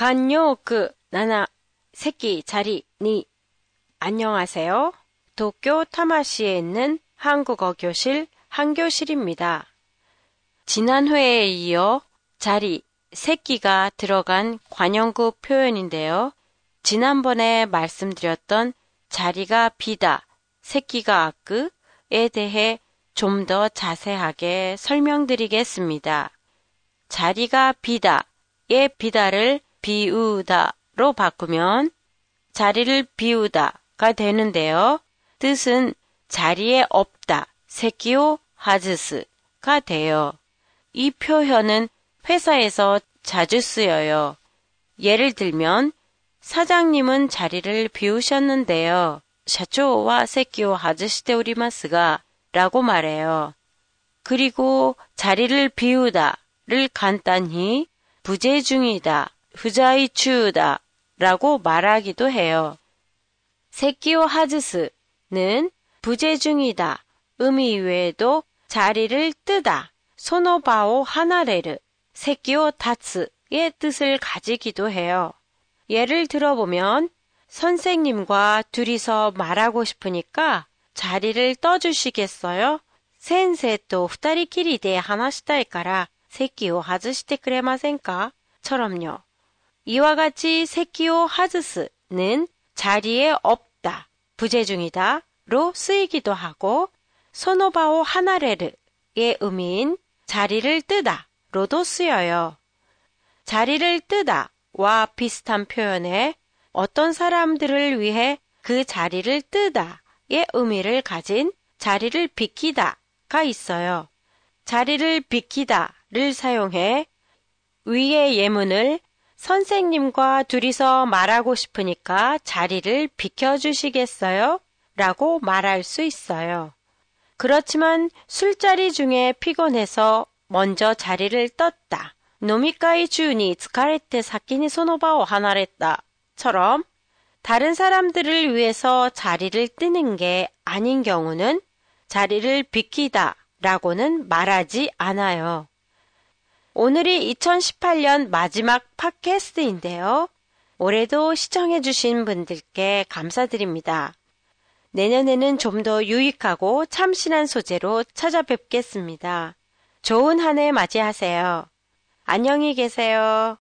간요 그 나나 새끼 자리니 안녕하세요. 도쿄 타마시에 있는 한국어 교실 한교실입니다. 지난 회에 이어 자리 새끼가 들어간 관형구 표현인데요. 지난번에 말씀드렸던 자리가 비다, 새끼가 아끄에 대해 좀 더 자세하게 설명드리겠습니다. 자리가 비다의 비다를 비우다로 바꾸면 자리를 비우다가 되는데요. 뜻은 자리에 없다, 새끼오 하즈스가 돼요. 이 표현은 회사에서 자주 쓰여요. 예를 들면 사장님은 자리를 비우셨는데요. 샤초와 새끼오 하즈시테 오리마스가 라고 말해요. 그리고 자리를 비우다를 간단히 부재 중이다, 후자이 추우다 라고 말하기도 해요. 새끼오 하즈스는 부재 중이다 의미 외에도 자리를 뜨다, 소노바오 하나레르, 새끼오 타츠의 뜻을 가지기도 해요. 예를 들어보면 선생님과 둘이서 말하고 싶으니까 자리를 떠주시겠어요? 센세と 2人きりで 話したいから 새끼を 外して くれませんか? 처럼요. 이와 같이 세키오 하즈스는 자리에 없다, 부재 중이다로 쓰이기도 하고 소노바오 하나레르의 의미인 자리를 뜨다로도 쓰여요. 자리를 뜨다와 비슷한 표현에 어떤 사람들을 위해 그 자리를 뜨다의 의미를 가진 자리를 비키다가 있어요. 자리를 비키다를 사용해 위의 예문을 선생님과 둘이서 말하고 싶으니까 자리를 비켜주시겠어요? 라고 말할 수 있어요. 그렇지만 술자리 중에 피곤해서 먼저 자리를 떴다. 노미카이 주니 스카레테 사키니 소노바오 하나랬다. 처럼 다른 사람들을 위해서 자리를 뜨는 게 아닌 경우는 자리를 비키다 라고는 말하지 않아요. 오늘이 2018년 마지막 팟캐스트인데요. 올해도 시청해주신 분들께 감사드립니다. 내년에는 좀 더 유익하고 참신한 소재로 찾아뵙겠습니다. 좋은 한 해 맞이하세요. 안녕히 계세요.